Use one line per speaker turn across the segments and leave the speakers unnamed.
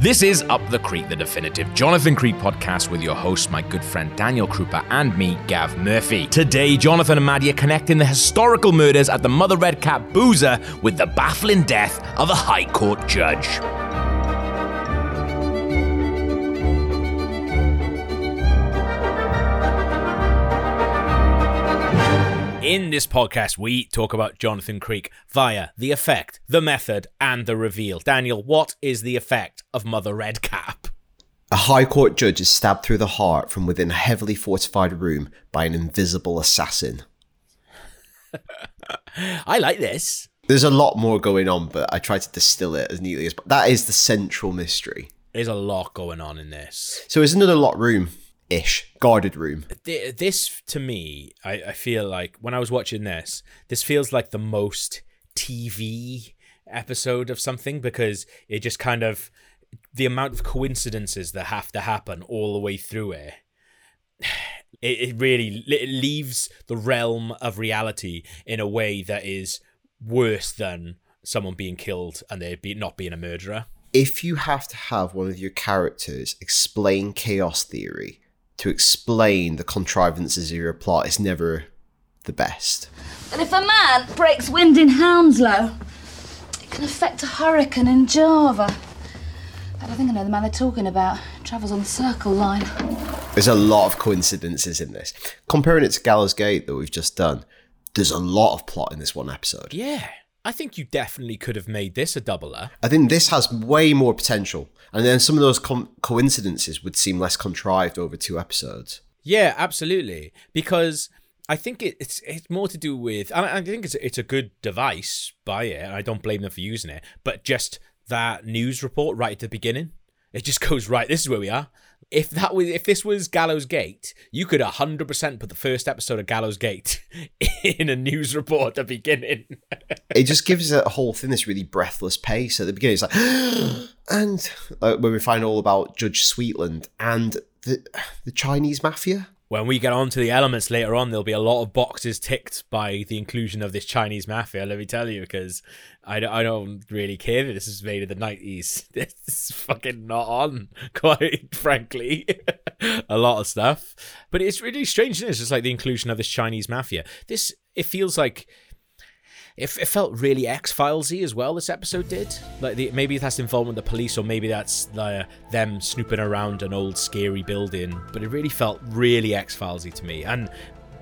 This is Up the Creek, the definitive Jonathan Creek podcast with your host, my good friend Daniel Krupa, and me, Gav Murphy. Today, Jonathan and Maddie are connecting the historical murders at the Mother Redcap Boozer with the baffling death of a High Court judge. In this podcast, we talk about Jonathan Creek via the effect, the method, and the reveal. Daniel, what is the effect of Mother Redcap?
A High Court judge is stabbed through the heart from within a heavily fortified room by an invisible assassin.
I like this.
There's a lot more going on, but I tried to distill it as neatly as that is the central mystery.
There's a lot going on in this.
So it's another locked room ish, guarded room.
This, to me, I, I feel like when I was watching this, this feels like the most TV episode of something because it just kind of the amount of coincidences that have to happen all the way through it. It, it really it leaves the realm of reality in a way that is worse than someone being killed and there be not being a murderer.
If you have to have one of your characters explain chaos theory to explain the contrivances of your plot, is never the best.
But if a man breaks wind in Hounslow, it can affect a hurricane in Java. But I think I know the man they're talking about. Travels on the Circle Line.
There's a lot of coincidences in this. Comparing it to Gallows Gate that we've just done, there's a lot of plot in this one episode.
Yeah, I think you definitely could have made this a doubler.
I think this has way more potential, and then some of those com- coincidences would seem less contrived over two episodes.
Yeah, absolutely. Because I think it, it's it's more to do with. I, I think it's it's a good device by it, and I don't blame them for using it. But just that news report right at the beginning, it just goes right. This is where we are. If that was if this was Gallows Gate, you could hundred percent put the first episode of Gallows Gate in a news report at the beginning.
It just gives a whole thing this really breathless pace at the beginning. It's like, and uh, when we find all about Judge Sweetland and the the Chinese mafia.
when we get on to the elements later on, there'll be a lot of boxes ticked by the inclusion of this Chinese mafia. Let me tell you, because I don't, I don't really care that this is made in the nineties. This is fucking not on, quite frankly. a lot of stuff, but it's really strange. Isn't it? It's just like the inclusion of this Chinese mafia. This it feels like. It, it felt really X Filesy as well. This episode did like the, maybe that's involvement with the police, or maybe that's them snooping around an old scary building. But it really felt really X Filesy to me. And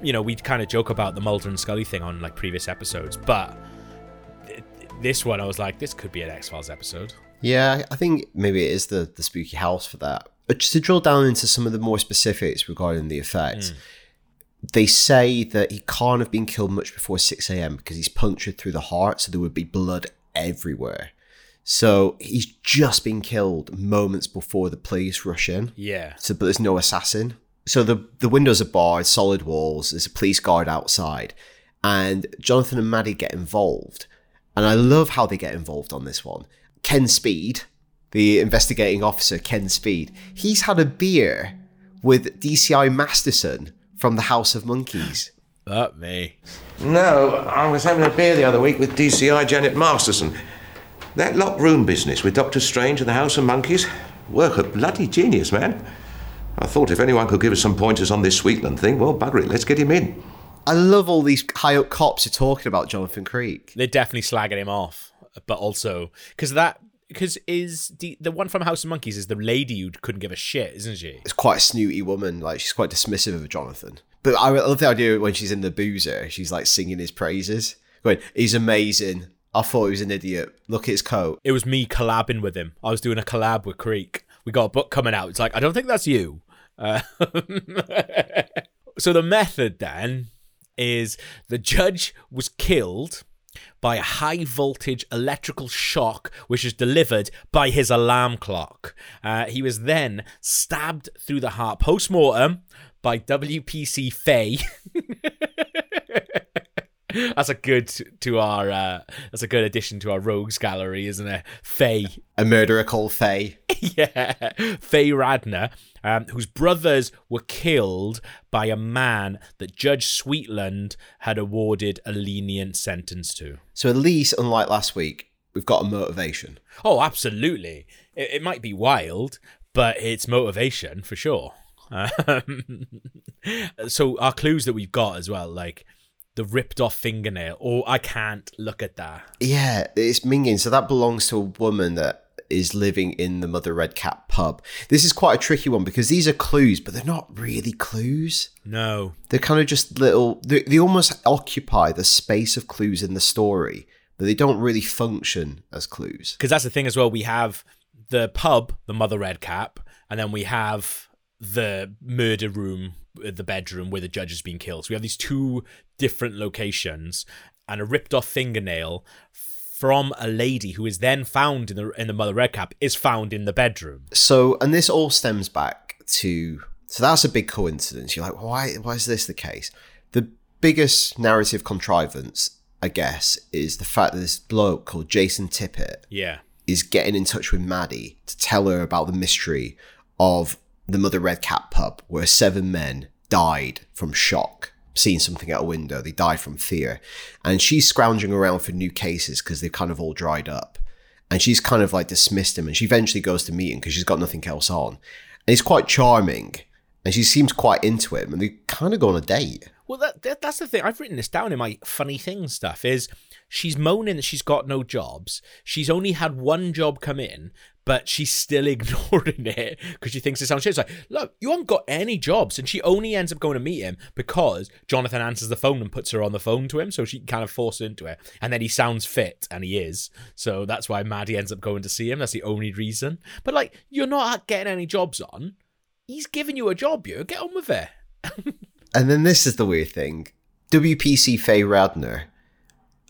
you know, we'd kind of joke about the Mulder and Scully thing on like previous episodes, but th- this one, I was like, this could be an X Files episode.
Yeah, I think maybe it is the the spooky house for that. But just to drill down into some of the more specifics regarding the effect, mm. They say that he can't have been killed much before 6 a.m. because he's punctured through the heart, so there would be blood everywhere. So he's just been killed moments before the police rush in.
Yeah,
So, but there's no assassin. So the the windows are barred, solid walls. There's a police guard outside, and Jonathan and Maddie get involved. And I love how they get involved on this one. Ken Speed, the investigating officer, Ken Speed, he's had a beer with DCI Masterson from the House of Monkeys.
but me.
No, I was having a beer the other week with DCI Janet Masterson. That locked room business with Doctor Strange and the House of Monkeys, work of bloody genius, man. I thought if anyone could give us some pointers on this Sweetland thing, well, bugger it, let's get him in.
I love all these high up cops are talking about Jonathan Creek.
They're definitely slagging him off, but also because that because is the the one from House of Monkeys is the lady who couldn't give a shit, isn't she?
It's quite a snooty woman. Like she's quite dismissive of Jonathan. But I love the idea when she's in the boozer, she's like singing his praises, going, "He's amazing. I thought he was an idiot. Look at his coat."
It was me collabing with him. I was doing a collab with Creek. We got a book coming out. It's like I don't think that's you. Uh, so the method then is the judge was killed by a high voltage electrical shock, which is delivered by his alarm clock. Uh, he was then stabbed through the heart post mortem by WPC Faye. That's a good to our. Uh, that's a good addition to our rogues gallery, isn't it? Faye,
A murderer called Faye.
yeah, Faye Radner, um, whose brothers were killed by a man that Judge Sweetland had awarded a lenient sentence to.
So at least, unlike last week, we've got a motivation.
Oh, absolutely. It, it might be wild, but it's motivation for sure. Um, so our clues that we've got as well, like the ripped off fingernail. Oh, I can't look at that.
Yeah, it's minging. So that belongs to a woman that is living in the Mother Redcap pub. This is quite a tricky one because these are clues, but they're not really clues.
No.
They're kind of just little. They, they almost occupy the space of clues in the story, but they don't really function as clues.
Because that's the thing as well. We have the pub, the Mother Redcap, and then we have the murder room, uh, the bedroom where the judge has been killed. So we have these two different locations and a ripped off fingernail from a lady who is then found in the in the Mother Redcap is found in the bedroom.
So, and this all stems back to. So that's a big coincidence. You're like, why? Why is this the case? The biggest narrative contrivance, I guess, is the fact that this bloke called Jason Tippett
Yeah.
is getting in touch with Maddie to tell her about the mystery of the Mother Redcap pub, where seven men died from shock, seeing something out a window. They die from fear. And she's scrounging around for new cases because they've kind of all dried up. And she's kind of like dismissed him. And she eventually goes to meet him because she's got nothing else on. And he's quite charming. And she seems quite into him. And they kind of go on a date.
Well, that, that that's the thing. I've written this down in my funny things stuff. Is she's moaning that she's got no jobs. She's only had one job come in, but she's still ignoring it because she thinks it sounds shit. It's like, look, you haven't got any jobs, and she only ends up going to meet him because Jonathan answers the phone and puts her on the phone to him, so she can kind of forces into it. And then he sounds fit, and he is. So that's why Maddie ends up going to see him. That's the only reason. But like, you're not getting any jobs on. He's giving you a job, you get on with it.
And then this is the weird thing. WPC Faye Radner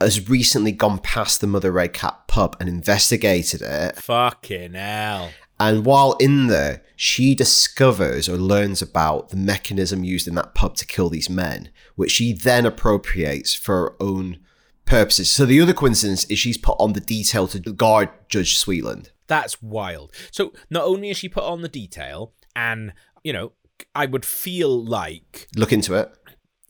has recently gone past the Mother Redcap pub and investigated it.
Fucking hell.
And while in there, she discovers or learns about the mechanism used in that pub to kill these men, which she then appropriates for her own purposes. So the other coincidence is she's put on the detail to guard Judge Sweetland.
That's wild. So not only is she put on the detail, and you know, I would feel like,
Look into it.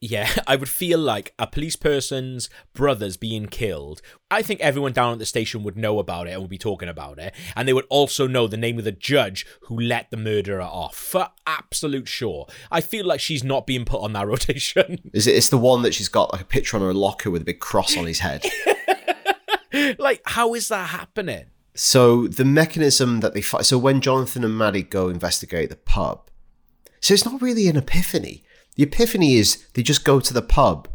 Yeah, I would feel like a police person's brother's being killed. I think everyone down at the station would know about it and would be talking about it, and they would also know the name of the judge who let the murderer off for absolute sure. I feel like she's not being put on that rotation.
Is it? It's the one that she's got like a picture on her locker with a big cross on his head.
like, how is that happening?
So the mechanism that they find. So when Jonathan and Maddie go investigate the pub, so it's not really an epiphany. The epiphany is they just go to the pub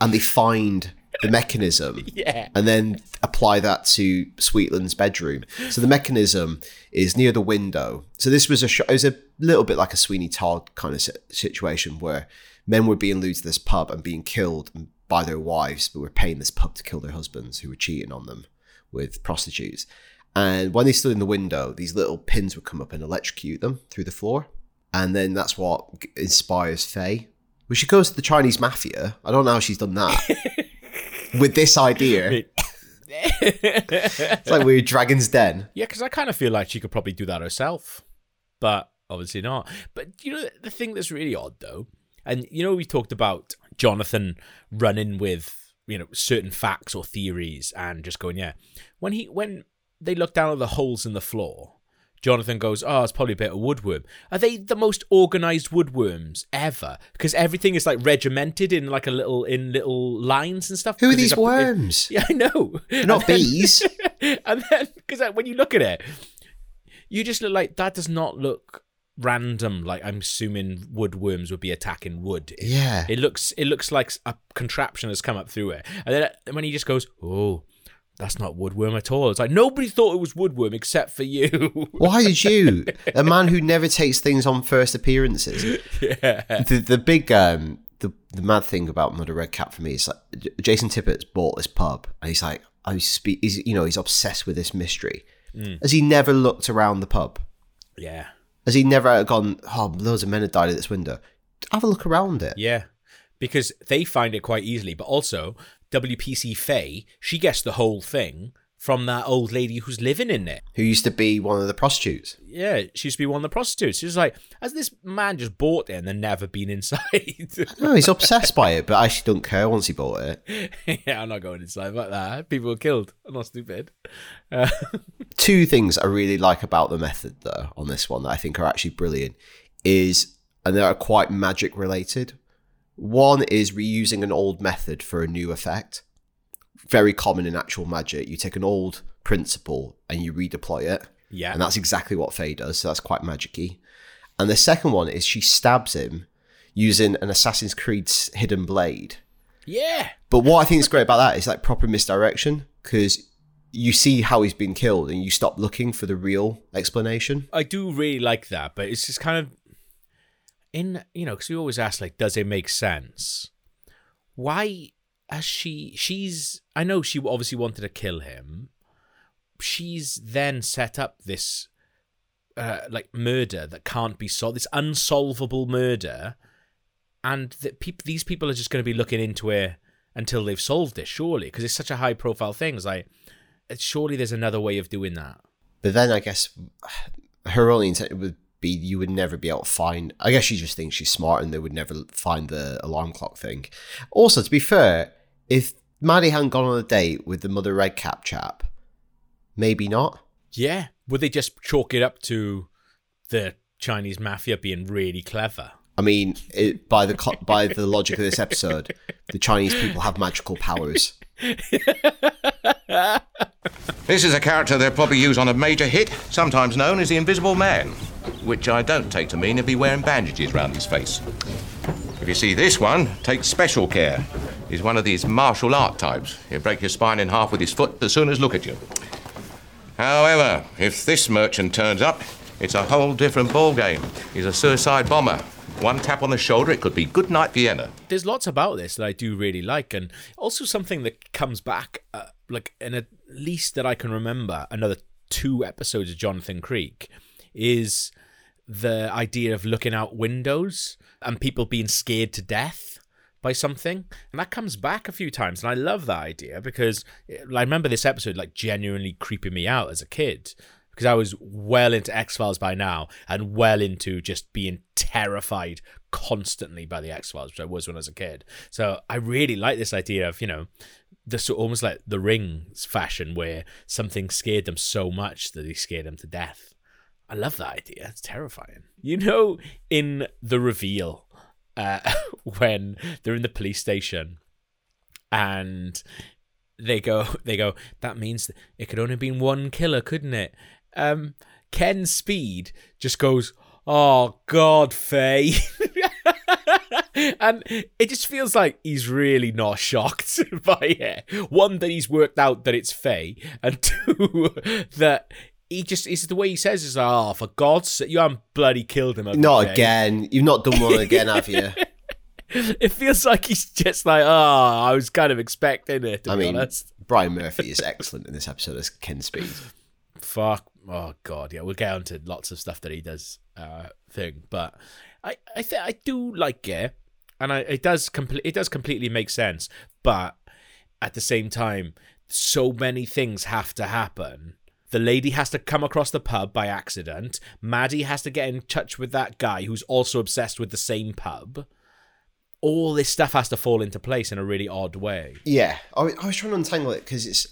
and they find the mechanism.
Yeah.
And then apply that to Sweetland's bedroom. So the mechanism is near the window. So this was a sh- it was a little bit like a Sweeney Todd kind of si- situation where men were being lured to this pub and being killed by their wives, but were paying this pub to kill their husbands who were cheating on them with prostitutes. And when they stood in the window, these little pins would come up and electrocute them through the floor. And then that's what inspires Faye. Well, she goes to the Chinese mafia. I don't know how she's done that. With this idea. It's like we're Dragon's Den.
Yeah, because I kind of feel like she could probably do that herself, but obviously not. But you know, the thing that's really odd though, and you know, we talked about Jonathan running with you know certain facts or theories and just going, yeah. When he when they look down at the holes in the floor, Jonathan goes, "Oh, it's probably a bit of woodworm." Are they the most organized woodworms ever? Because everything is like regimented in like a little in little lines and stuff.
Who are these worms?
Yeah, I know.
They're not
then-
bees.
and then because when you look at it, you just look like that does not look random. Like I'm assuming woodworms would be attacking wood. It,
Yeah.
it looks it looks like a contraption has come up through it, and then uh, when he just goes, "Oh, that's not woodworm at all," it's like nobody thought it was woodworm except for you.
Why did you, a man who never takes things on first appearances?
yeah,
The the big um the the mad thing about Mother Redcap for me is like Jason Tippett's bought this pub and he's like I speak he's you know he's obsessed with this mystery. Has he never looked around the pub?
yeah,
Has he never gone? Oh, loads of men have died at this window. Have a look around it.
yeah, because they find it quite easily, but also WPC Faye, she gets the whole thing from that old lady who's living in it.
Who used to be one of the prostitutes.
Yeah, she used to be one of the prostitutes. She's like, has this man just bought it and then never been inside?
No, he's obsessed by it, but I actually don't care once he bought it.
yeah, I'm not going inside like that. People were killed. I'm not stupid. Uh,
Two things I really like about the method, though, on this one that I think are actually brilliant is, and they are quite magic related. One is reusing an old method for a new effect. Very common in actual magic. You take an old principle and you redeploy it.
yeah.
And that's exactly what Faye does. So that's quite magicy. And the second one is she stabs him using an Assassin's Creed's hidden blade.
yeah.
But what I think is great about that is like proper misdirection because you see how he's been killed and you stop looking for the real explanation.
I do really like that, but it's just kind of in you know because we always ask like, does it make sense? Why has she? She's I know she obviously wanted to kill him. She's then set up this uh, like murder that can't be solved. This unsolvable murder, and that peop- these people are just going to be looking into it until they've solved it. Surely, because it's such a high profile thing. It's like surely there's another way of doing that.
But then I guess her only intent would be you would never be able to find. I guess she just thinks she's smart and they would never find the alarm clock thing. Also, to be fair, if Maddie hadn't gone on a date with the Mother Redcap chap, maybe not.
Yeah. Would they just chalk it up to the Chinese mafia being really clever?
I mean, it, by the by the logic of this episode, the Chinese people have magical powers.
This is a character they'll probably use on a major hit, sometimes known as the Invisible Man, which I don't take to mean he'll be wearing bandages round his face. If you see this one, take special care. He's one of these martial art types. He'll break your spine in half with his foot as soon as look at you. However, if this merchant turns up, it's a whole different ballgame. He's a suicide bomber. One tap on the shoulder, it could be good night Vienna.
There's lots about this that I do really like, and also something that comes back, uh, like in at least that I can remember, another two episodes of Jonathan Creek, is the idea of looking out windows and people being scared to death by something. And that comes back a few times. And i love that idea because eh, i remember this episode like genuinely creeping me out as a kid because i was well into x-files by now and well into just being terrified constantly by the x-files which i was when i was a kid. So i really like this idea of you know the sort almost like the rings fashion where something scared them so much that they scared them to death I love that idea. It's terrifying. You know, in the reveal, uh, when they're in the police station, and they go, they go. That means it could only have been one killer, couldn't it? Um, Ken Speed just goes, "Oh God, Faye." and it just feels like he's really not shocked by it. One, that he's worked out that it's Faye, and two, that he just it's the way he says is oh for God's sake you haven't bloody killed him
Not
Faye?"
again. You've not done one again, have you?
It feels like he's just like oh I was kind of expecting it.
I mean,
honest,
Brian Murphy is excellent in this episode as Ken Speed.
fuck oh god yeah we'll get on to lots of stuff that he does uh thing but I I think I do like it and I it does complete it does completely make sense but at the same time so many things have to happen the lady has to come across the pub by accident. Maddie has to get in touch with that guy who's also obsessed with the same pub. All this stuff has to fall into place in a really odd way.
Yeah, I, I was trying to untangle it because it's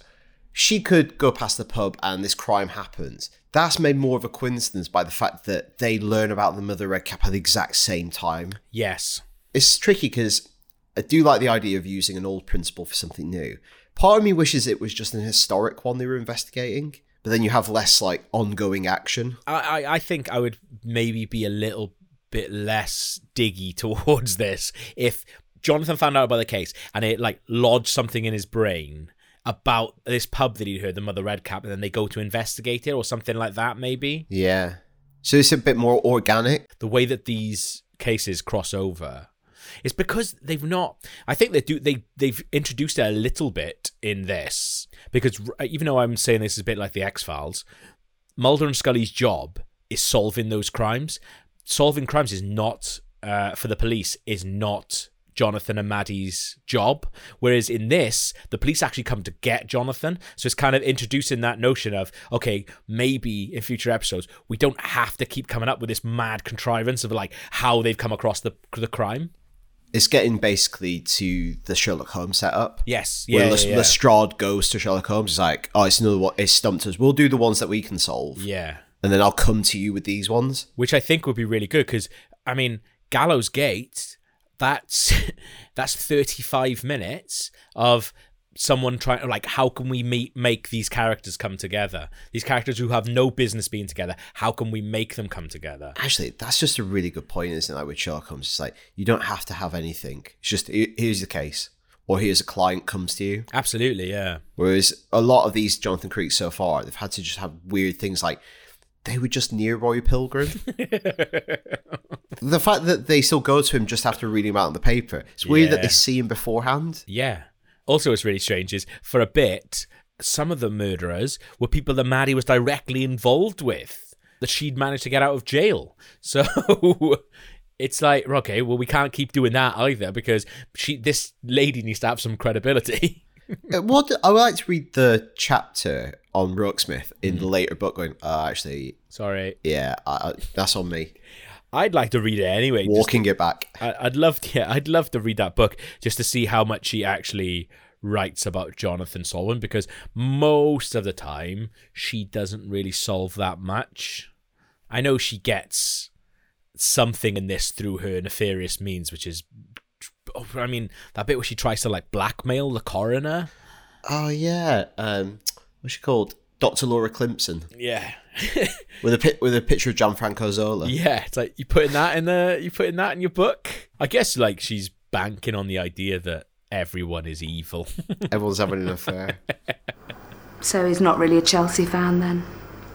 she could go past the pub and this crime happens. That's made more of a coincidence by the fact that they learn about the Mother Redcap at the exact same time.
Yes.
It's tricky because I do like the idea of using an old principle for something new. Part of me wishes it was just an historic one they were investigating, but then you have less like ongoing action.
I, I, I think I would maybe be a little bit less diggy towards this if Jonathan found out about the case and it like lodged something in his brain about this pub that he'd heard the Mother Redcap and then they go to investigate it or something like that maybe.
Yeah. So it's a bit more organic.
the way that these cases cross over is because they've not i think they do they they've introduced it a little bit in this because even though i'm saying this is a bit like the x-files mulder and scully's job is solving those crimes solving crimes is not uh, for the police is not Jonathan and Maddie's job. Whereas in this, the police actually come to get Jonathan. So it's kind of introducing that notion of, okay, maybe in future episodes, we don't have to keep coming up with this mad contrivance of like how they've come across the, the crime.
It's getting basically to the Sherlock Holmes setup.
Yes.
Where
Yeah.
Lest-
yeah, yeah.
Lestrade goes to Sherlock Holmes. It's like, oh, it's another one. It's stumped us. We'll do the ones that we can solve,
yeah.
and then I'll come to you with these ones.
which I think would be really good because I mean Gallows Gate that's that's 35 minutes of someone trying like how can we meet, make these characters come together these characters who have no business being together how can we make them come together
Actually, that's just a really good point, isn't it? Like with Sherlock Holmes, it's like you don't have to have anything. It's just here's the case, or here's a client comes to you.
absolutely yeah
Whereas a lot of these Jonathan Creek so far, they've had to just have weird things like they were just near Roy Pilgrim. the fact that they still go to him just after reading about it in the paper, it's weird that they see him beforehand.
yeah also what's really strange is for a bit some of the murderers were people that Maddie was directly involved with that she'd managed to get out of jail so it's like okay well we can't keep doing that either because she this lady needs to have some credibility
Uh, What I would like to read the chapter on Rooksmith in the later book. Going, uh, actually,
sorry
yeah, I, I, that's on me.
I'd like to read it anyway just-
Walking it back.
I- I'd love to, yeah, I'd love to read that book just to see how much she actually writes about Jonathan solving because most of the time she doesn't really solve that much. I know she gets something in this through her nefarious means, which is, oh, I mean, that bit where she tries to like blackmail the coroner.
Oh yeah, um, what's she called? Dr. Laura Clemson
Yeah,
with a with a picture of Gianfranco Zola.
yeah. It's like you putting that in the you putting that in your book. I guess like she's banking on the idea that everyone is evil.
Everyone's having an affair.
So he's not really a Chelsea fan then?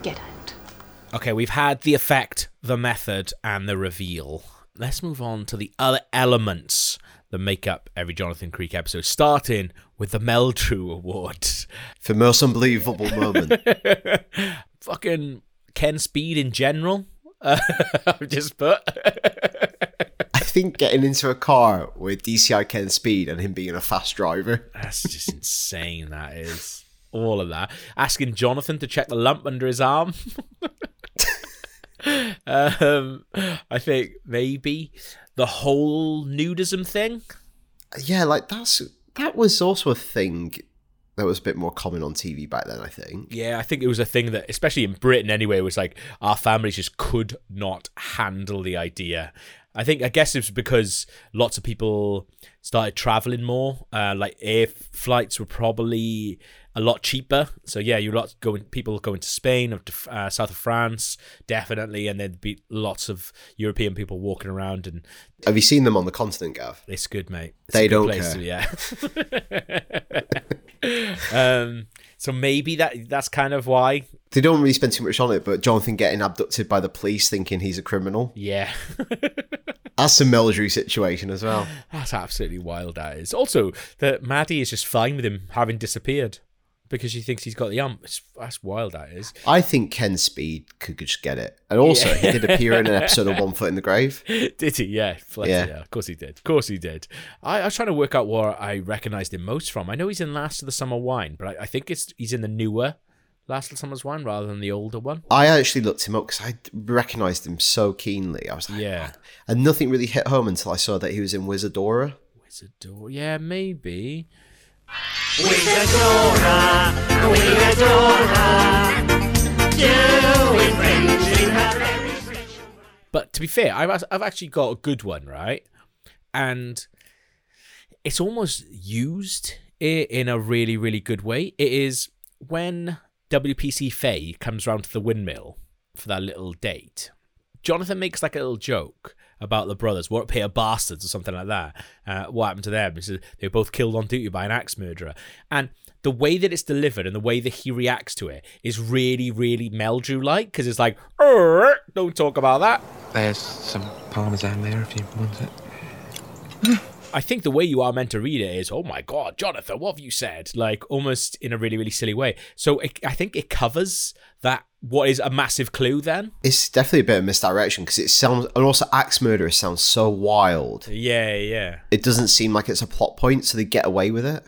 Get out.
Okay, we've had the effect, the method, and the reveal. Let's move on to the other elements that make up every Jonathan Creek episode, starting with the Meldrew Award.
For most unbelievable moment.
Fucking Ken Speed in general. Uh, I've just put.
I think getting into a car with DCI Ken Speed and him being a fast driver.
That's just insane, that is. All of that. Asking Jonathan to check the lump under his arm. um, I think maybe the whole nudism thing.
Yeah, like that's that was also a thing that was a bit more common on TV back then. I think.
Yeah, I think it was a thing that, especially in Britain anyway, was like our families just could not handle the idea. I think, I guess it's because lots of people started traveling more. Uh, like air flights were probably a lot cheaper. So yeah, you lot going people going to Spain or to uh, south of France, definitely, and there'd be lots of European people walking around, and
Have you seen them on the continent, Gav?
it's good, mate. It's
They don't
place
care.
yeah. um. So maybe that that's kind of why.
They don't really spend too much on it, but Jonathan getting abducted by the police, thinking he's a criminal.
Yeah.
That's a Meldrew situation as well.
That's absolutely wild. That is. Also, that Maddie is just fine with him having disappeared because she thinks he's got the ump. It's, that's wild. That is.
I think Ken Speed could just get it, and also he did appear in an episode of One Foot in the Grave.
Did he? Yeah. Bloody
Yeah.
hell. Of course he did. Of course he did. I, I was trying to work out where I recognised him most from. I know he's in Last of the Summer Wine, but I, I think it's he's in the newer Last of the Summer's Wine rather than the older one.
I actually looked him up because I recognised him so keenly. I was like,
Yeah.
and nothing really hit home until I saw that he was in Wizadora.
Wizard Door. Yeah, maybe. But to be fair, I've I've actually got a good one, right? And it's almost used in a really really good way. It is when WPC Faye comes round to the windmill for that little date. Jonathan makes like a little joke about the brothers, what a pair of bastards or something like that. Uh, what happened to them? He they were both killed on duty by an axe murderer. And the way that it's delivered and the way that he reacts to it is really, really Meldrew like because it's like, don't talk about that.
There's some parmesan there if you want it.
I think the way you are meant to read it is, oh my god, Jonathan, what have you said? Like almost in a really, really silly way. So it, I think it covers that what is a massive clue then.
It's definitely a bit of misdirection because it sounds, and also axe murderer sounds so wild.
Yeah, yeah.
It doesn't seem like it's a plot point, so they get away with it.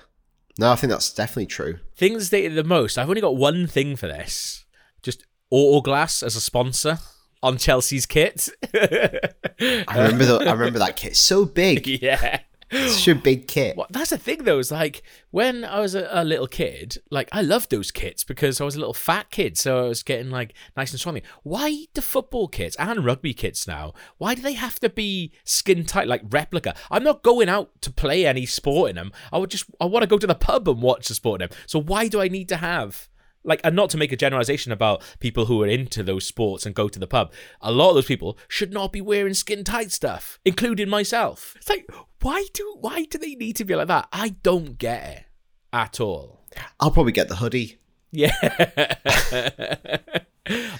No, I think that's definitely true.
Things dated the most. I've only got one thing for this. Just Autoglass as a sponsor on Chelsea's kit.
I remember the, I remember that kit. So big.
yeah.
Such a big kit.
Well, that's the thing though, is like when I was a, a little kid, like I loved those kits because I was a little fat kid, so I was getting like nice and strong. Why do football kits and rugby kits now? Why do they have to be skin tight like replica? I'm not going out to play any sport in them. I would just I want to go to the pub and watch the sport in them. So why do I need to have like and not to make a generalization about people who are into those sports and go to the pub a lot of those people should not be wearing skin tight stuff including myself it's like why do why do they need to be like that i don't get it at all
I'll probably get the hoodie.
yeah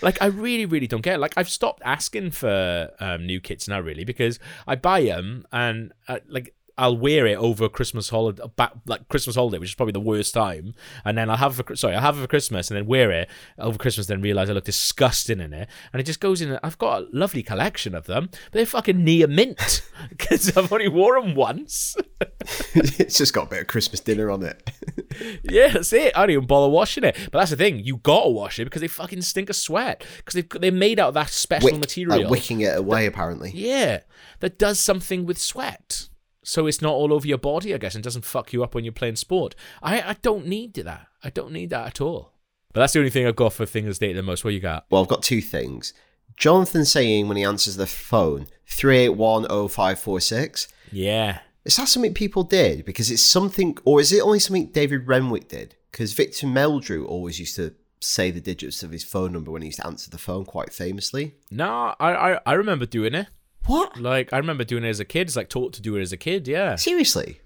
like i really really don't get it. like i've stopped asking for um, new kits now really because i buy them and uh, like I'll wear it over Christmas holiday, like Christmas holiday, which is probably the worst time. And then I'll have it for sorry, I'll have it for Christmas, and then wear it over Christmas. Then realize I look disgusting in it, and it just goes in. I've got a lovely collection of them, but they're fucking near mint because I've only worn them once.
it's just got a bit of Christmas dinner on it.
yeah, that's it. I don't even bother washing it. But that's the thing, you gotta wash it because they fucking stink of sweat because they they're made out of that special
Wick-
material.
Like wicking it away, apparently.
Yeah, that does something with sweat. So it's not all over your body, I guess, and doesn't fuck you up when you're playing sport. I, I don't need that. I don't need that at all. But that's the only thing I've got for things dated the most. What you got?
Well, I've got two things. Jonathan saying when he answers the phone, 3810546.
Yeah.
Is that something people did? Because it's something, or is it only something David Renwick did? Because Victor Meldrew always used to say the digits of his phone number when he used to answer the phone quite famously.
No, I, I, I remember doing it.
What?
Like, I remember doing it as a kid. It's like taught to do it as a kid, yeah.
Seriously?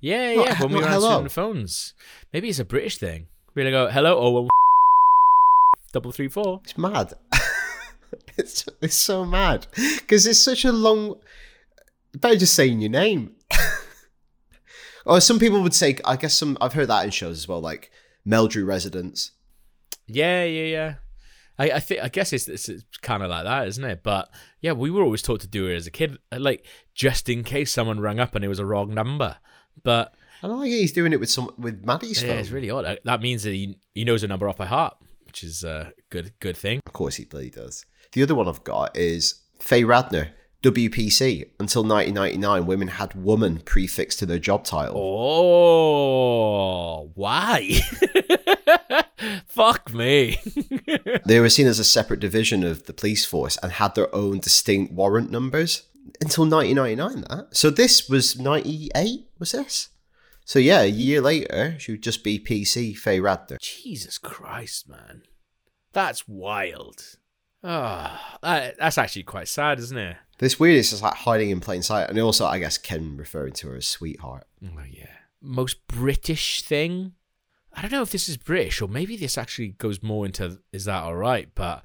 Yeah,
Not-
yeah, when we were
hello.
answering the phones. Maybe it's a British thing. Really go, hello, oh, well, double three four.
It's mad. it's, it's so mad. Because it's such a long. Better just saying your name. or some people would say, I guess some, I've heard that in shows as well, like Meldrew residents.
Yeah, yeah, yeah. I, I think I guess it's, it's, it's kind of like that, isn't it? But yeah, we were always taught to do it as a kid, like just in case someone rang up and it was a wrong number. But
I don't like he's doing it with some with Maddie's
yeah,
phone.
it's really odd. That means that he, he knows a number off by heart, which is a good good thing.
Of course he bloody does. The other one I've got is Faye Radner, WPC. Until 1999, women had woman prefixed to their job title.
Oh, why? Fuck me.
They were seen as a separate division of the police force and had their own distinct warrant numbers until 1999. That so this was 98. Was this? So yeah, a year later, she would just be PC Faye Radner.
Jesus Christ, man. That's wild. Ah, that, that's actually quite sad, isn't it?
This weird is like hiding in plain sight, and also I guess Ken referring to her as sweetheart.
Oh yeah. Most British thing? I don't know if this is British or maybe this actually goes more into is that all right? But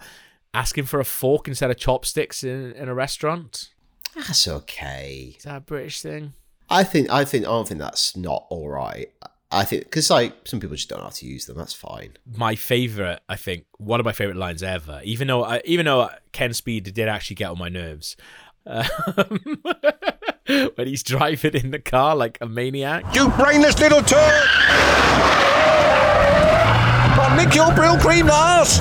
asking for a fork instead of chopsticks in, in a restaurant
That's okay.
is that a British thing?
I think I think I don't think that's not all right. I think because like some people just don't know how to use them. That's fine.
My favorite, I think, one of my favorite lines ever. Even though, I, even though Ken Speed did actually get on my nerves. Um, when he's driving in the car like a maniac.
You brainless little turd! I'll nick your Brylcreem ass!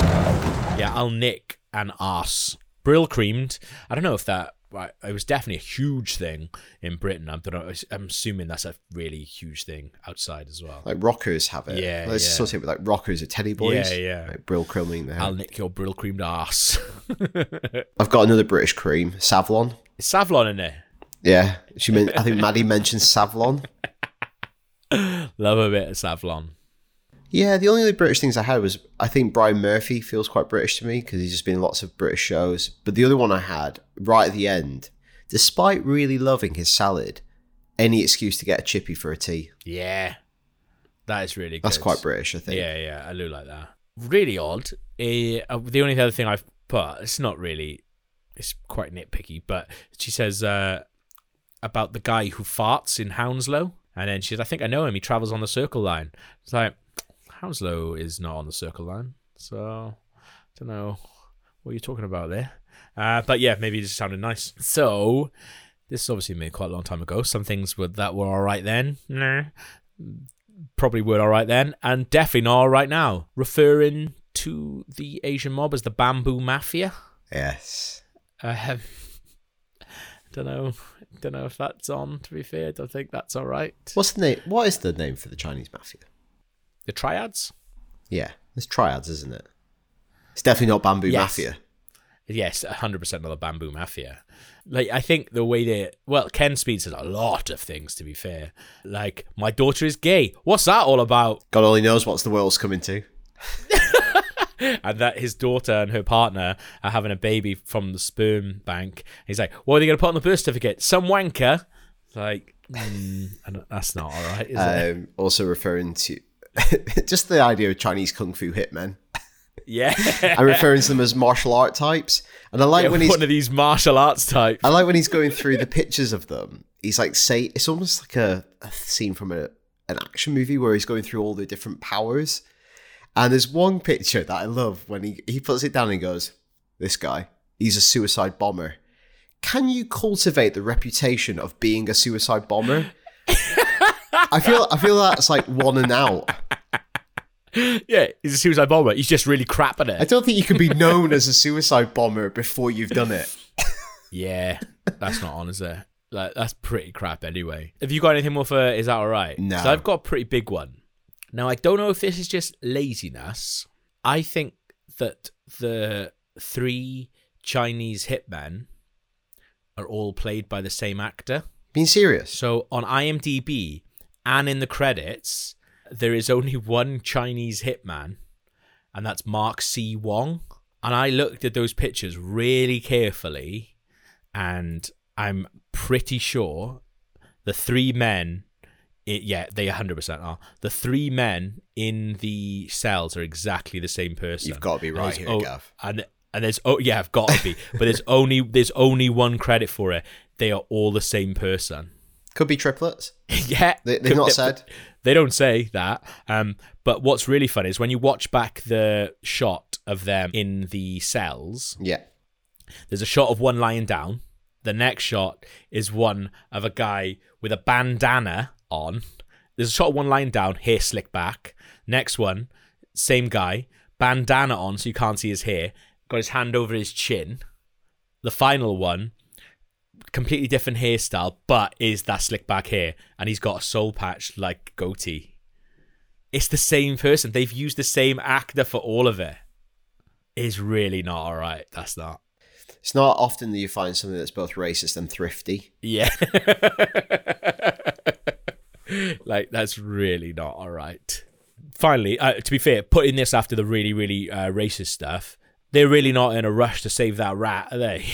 Yeah, I'll nick an arse. Brylcreemed. I don't know if that. Right, it was definitely a huge thing in Britain. I don't know. I'm assuming that's a really huge thing outside as well.
Like rockers have it.
Yeah,
Let's
yeah.
associate with like rockers or teddy boys.
Yeah, yeah.
Like Brylcreeming there.
I'll nick your Brylcreemed arse.
I've got another British cream, Savlon.
Is Savlon in there?
Yeah, she meant. I think Maddie mentioned Savlon.
Love a bit of Savlon.
Yeah, the only other British things I had was I think Brian Murphy feels quite British to me because he's just been in lots of British shows. But the other one I had right at the end, despite really loving his salad, any excuse to get a chippy for a tea.
Yeah, that is really. Good.
That's
good.
quite British, I think.
Yeah, yeah, I do like that. Really odd. Eh, uh, the only other thing I've put, it's not really, it's quite nitpicky, but she says uh, about the guy who farts in Hounslow, and then she's, I think I know him. He travels on the Circle Line. It's like Hounslow is not on the Circle Line, so I Don't know what you're talking about there. Uh, but yeah, maybe it just sounded nice. So this is obviously made quite a long time ago. Some things were that were all right then. Nah. Probably were all right then, and definitely not all right now. Referring to the Asian mob as the Bamboo Mafia.
Yes.
Uh, don't know. Don't know if that's on. To be fair, I don't think that's all right.
What's the name? What is the name for the Chinese mafia?
The triads.
Yeah, it's triads, isn't it? It's definitely not bamboo
Yes.
mafia.
Yes, hundred percent not the Bamboo Mafia. Like I think the way they well, Ken Speed says a lot of things. To be fair, like my daughter is gay. What's that all about?
God only knows what's the world's coming to.
And that his daughter and her partner are having a baby from the sperm bank. He's like, "What are they going to put on the birth certificate? Some wanker." Like, mm, that's not all right, is it?
Um, also referring to just the idea of Chinese kung fu hitmen.
Yeah,
I'm referring to them as martial art types, and I like
Yeah,
when he's
one of these martial arts types.
I like when he's going through the pictures of them. He's like, say, it's almost like a, a scene from a, an action movie where he's going through all the different powers. And there's one picture that I love when he, he puts it down and goes, This guy, he's a suicide bomber. Can you cultivate the reputation of being a suicide bomber? I feel I feel that's like one and out.
Yeah, he's a suicide bomber. He's just really crap at it.
I don't think you can be known as a suicide bomber before you've done it.
Yeah, that's not on, is it? Like, that's pretty crap anyway. Have you got anything more for Is That Alright?
No.
So I've got a pretty big one. Now, I don't know if this is just laziness. I think that the three Chinese hitmen are all played by the same actor.
Being serious.
So on IMDb and in the credits, there is only one Chinese hitman, and that's Mark C. Wong. And I looked at those pictures really carefully, and I'm pretty sure the three men, it, yeah, they 100% are. The three men in the cells are exactly the same person.
You've got to be right here,
o-
Gav.
And and there's oh yeah, I've got to be, but there's only there's only one credit for it. They are all the same person.
Could be triplets.
yeah,
They, they've not said.
They don't say that. Um, but what's really funny is when you watch back the shot of them in the cells.
Yeah.
There's a shot of one lying down. The next shot is one of a guy with a bandana on. There's a shot of one lying down, hair slicked back. Next one, same guy, bandana on so you can't see his hair, got his hand over his chin. The final one, completely different hairstyle, but is that slick back hair, and he's got a soul patch like goatee. It's the same person. They've used the same actor for all of it. It's really not alright. That's not.
It's not often that you find something that's both racist and thrifty.
Yeah. like that's really not all right. Finally, uh, to be fair, putting this after the really, really uh, racist stuff, they're really not in a rush to save that rat, are they?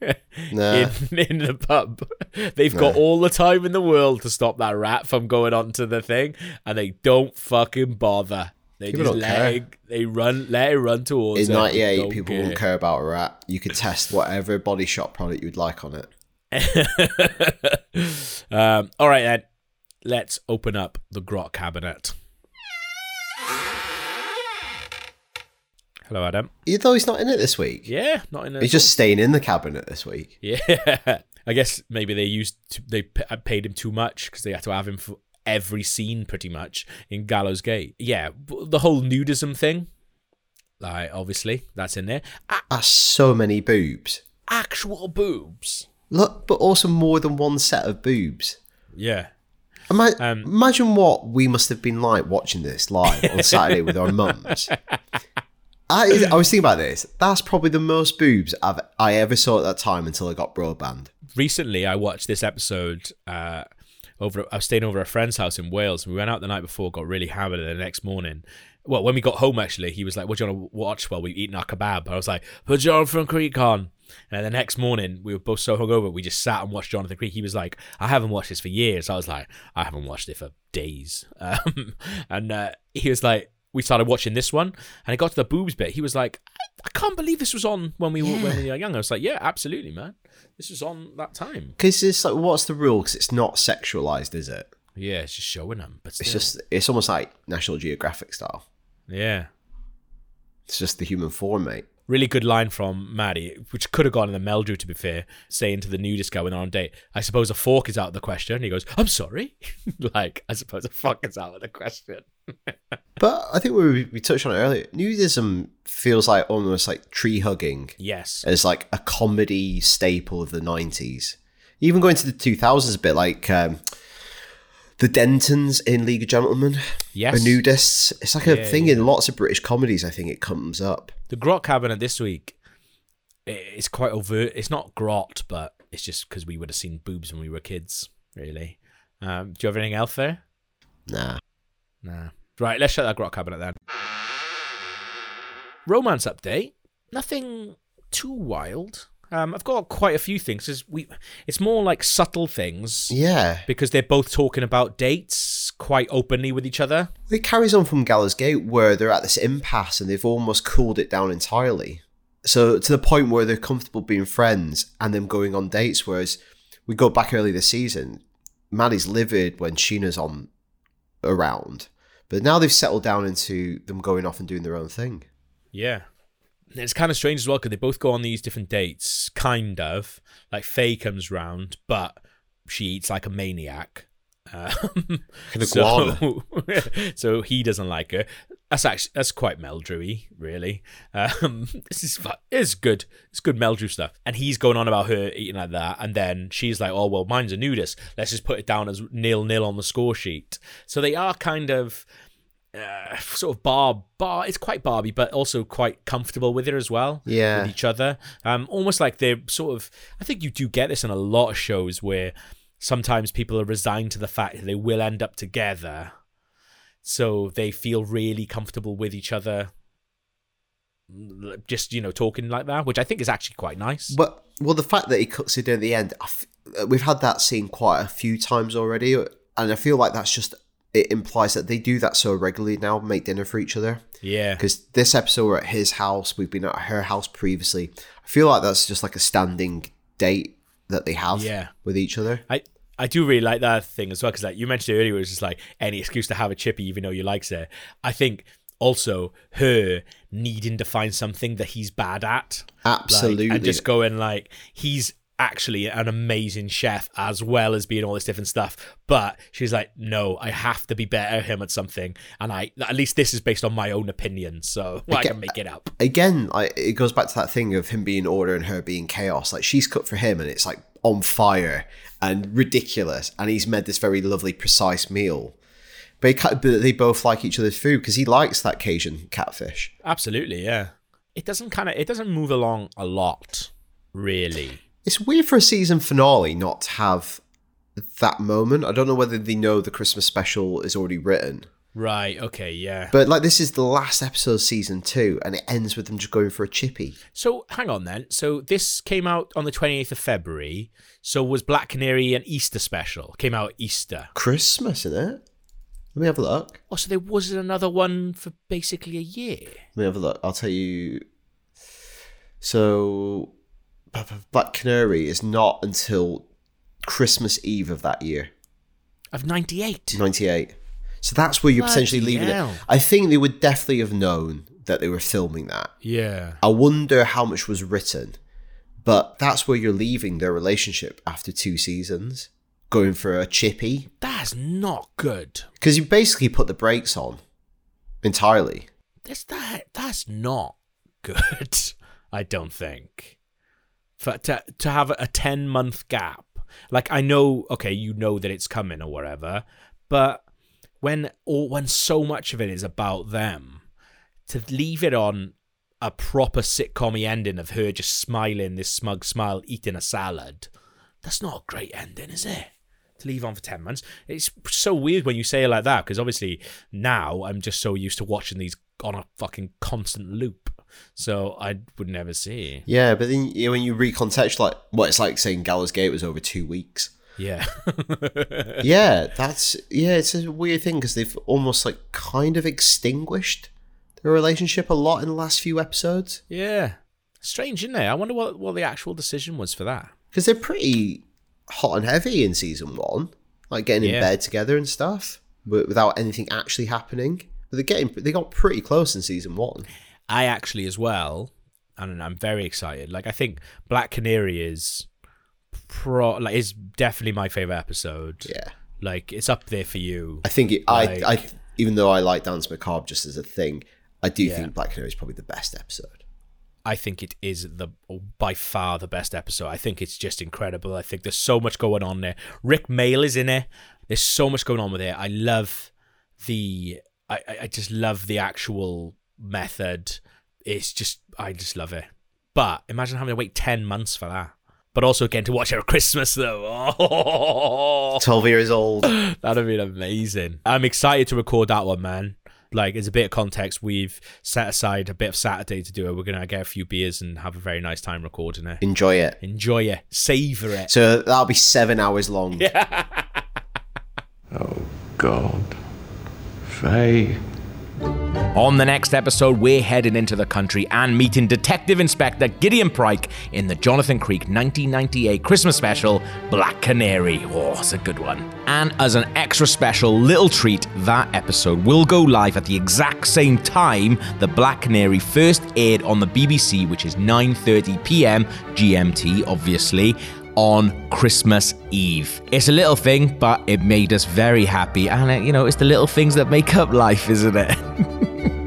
Nah.
in, in the pub, they've got all the time in the world to stop that rat from going onto the thing, and they don't fucking bother. They
People
just let
care.
it, they run, let it run towards.
In. '98,
Don't
people
care.
wouldn't care about a rat. You could test whatever body shop product you'd like on it.
um, all right, then. Let's open up the grot cabinet. Hello, Adam.
Even though he's not in it this week,
Yeah, not in. it.
he's just staying in the cabinet this week.
yeah. I guess maybe they used to, they uh, paid him too much because they had to have him for every scene pretty much in Gallows Gate. Yeah, the whole nudism thing. Like obviously that's in there. A-
That's so many boobs.
actual boobs.
Look, but also more than one set of boobs.
Yeah.
Ima-
Um,
imagine what we must have been like watching this live on Saturday with our mums. I, I was thinking about this. That's probably the most boobs I've I ever saw at that time until I got broadband.
recently I watched this episode uh over I was staying over at a friend's house in Wales we went out the night before, got really hammered and the next morning well, when we got home actually, he was like, What do you want to watch while we eating our kebab? I was like, Put Jonathan Creek on and then the next morning we were both so hungover we just sat and watched Jonathan Creek. He was like, I haven't watched this for years. I was like, I haven't watched it for days. Um, and uh, he was like we started watching this one and it got to the boobs bit. He was like, I, I can't believe this was on when we were when we were young. I was like, Yeah, absolutely, man. This was on that time.
Because it's like, what's the rule? Because it's not sexualized, is it?
Yeah, it's just showing them. But
It's just, it's almost like National Geographic style.
yeah.
It's just the human form, mate.
Really good line from Maddie, which could have gone in the Meldrew, to be fair, saying to the nudist guy when they're on a date, I suppose a fork is out of the question. And he goes, I'm sorry. like, I suppose a fork is out of the question.
But I think we, we touched on it earlier. Nudism feels like almost like tree hugging
Yes.
as like a comedy staple of the 90s. Even going to the 2000s a bit, like um, the Dentons in League of Gentlemen
Yes.
are nudists. It's like a
Yeah,
thing in lots of British comedies, I think it comes up.
The grot cabinet this week it's quite overt. It's not grot, but it's just because we would have seen boobs when we were kids, really. Um, do you have anything else there?
Nah.
Nah. Right, let's shut that grot cabinet then. Romance update. Nothing too wild. Um, I've got quite a few things. 'cause we, it's more like subtle things
Yeah.
because they're both talking about dates quite openly with each other.
It carries on from Gallows Gate where they're at this impasse and they've almost cooled it down entirely. So to the point where they're comfortable being friends and them going on dates, whereas we go back early this season, Maddie's livid when Sheena's on around. But now they've settled down into them going off and doing their own thing.
Yeah. It's kind of strange as well because they both go on these different dates, kind of. Like Faye comes round, but she eats like a maniac. Um, so, so he doesn't like her. That's actually that's quite Meldrewy, really. Um, this is it's good. It's good Meldrew stuff. And he's going on about her eating like that, and then she's like, "Oh well, mine's a nudist. Let's just put it down as nil nil on the score sheet." So they are kind of uh, sort of bar bar. It's quite Barbie, but also quite comfortable with it as well.
Yeah.
with each other. Um, almost like they're sort of. I think you do get this in a lot of shows where sometimes people are resigned to the fact that they will end up together, so they feel really comfortable with each other. Just you know, talking like that, which I think is actually quite nice.
But well, the fact that he cuts it in at the end, I f- we've had that scene quite a few times already, and I feel like that's just it implies that they do that so regularly now, make dinner for each other.
Yeah,
Because this episode we're at his house, we've been at her house previously. I feel like that's just like a standing date that they have
Yeah.
with each other.
I I do really like that thing as well because like you mentioned earlier, it was just like any excuse to have a chippy, even though you likes it. I think also her needing to find something that he's bad at, like,
Absolutely.
and just going like he's actually an amazing chef as well as being all this different stuff. But she's like, no, I have to be better at him at something, and I at least this is based on my own opinion, so I can make it up.
Again, like, it goes back to that thing of him being order and her being chaos. Like she's cooked for him and it's like on fire and ridiculous, and he's made this very lovely, precise meal. But, he, but they both like each other's food because he likes that Cajun catfish.
Absolutely, yeah. It doesn't kind of it doesn't move along a lot, really.
It's weird for a season finale not to have that moment. I don't know whether they know the Christmas special is already written.
Right. Okay. Yeah.
But like this is the last episode of season two, and it ends with them just going for a chippy.
So hang on then. So this came out on the 28th of February. So was Black Canary an Easter special? Came out Easter.
Christmas, isn't it? Let me have a look.
Oh, so there wasn't another one for basically a year.
Let me have a look. I'll tell you. So, Black Canary is not until Christmas Eve of that year,
Of 98.
ninety-eight. So that's where you're
Bloody
potentially leaving
hell.
it. I think they would definitely have known that they were filming that.
Yeah.
I wonder how much was written, but that's where you're leaving their relationship after two seasons, going for a chippy,
That's not good.
because you basically put the brakes on entirely.
That's that. That's not good. I don't think. For to to have a 10 month gap. Like I know, okay, you know that it's coming or whatever, but when or when so much of it is about them, to leave it on a proper sitcom ending of her just smiling, this smug smile, eating a salad, that's not a great ending, is it? To leave on for 10 months. It's so weird when you say it like that, because obviously now I'm just so used to watching these on a fucking constant loop. So I would never see.
Yeah, but then you know, when you recontextualize, what it's like saying Gallows Gate was over two weeks.
Yeah.
yeah, that's yeah, it's a weird thing because they've almost like kind of extinguished their relationship a lot in the last few episodes
yeah. Strange, isn't it? I wonder what, what the actual decision was for that.
because they're pretty hot and heavy in season one, like getting in bed together and stuff, wi- without anything actually happening. But they're getting they got pretty close in season one.
I actually as well, and I'm very excited. Like I think Black Canary is pro like is definitely my favorite episode.
Yeah.
Like it's up there for you.
I think it,
Like-
I, I, even though I like Danse Macabre just as a thing, I do
Yeah.
think Black Canary is probably the best episode.
I think it is the by far the best episode. I think it's just incredible. I think there's so much going on there. Rik Mayall is in it. There's so much going on with it. I love the I, I I just love the actual method. It's just I just love it. But imagine having to wait ten months for that. But also getting to watch it at Christmas though. Oh,
12 years old.
that'd have been amazing. I'm excited to record that one, man. Like, as a bit of context, we've set aside a bit of Saturday to do it. We're gonna get a few beers and have a very nice time recording it.
Enjoy it.
Enjoy it, savor it.
So that'll be seven hours long.
Oh, God. Faye.
On the next episode, we're heading into the country and meeting Detective Inspector Gideon Pryke in the Jonathan Creek 1998 Christmas special, Black Canary. Oh, it's a good one. And as an extra special little treat, that episode will go live at the exact same time the Black Canary first aired on the BBC, which is 9:30 p.m. GMT, obviously on Christmas Eve. It's a little thing, but it made us very happy. And, uh, you know, it's the little things that make up life, isn't it?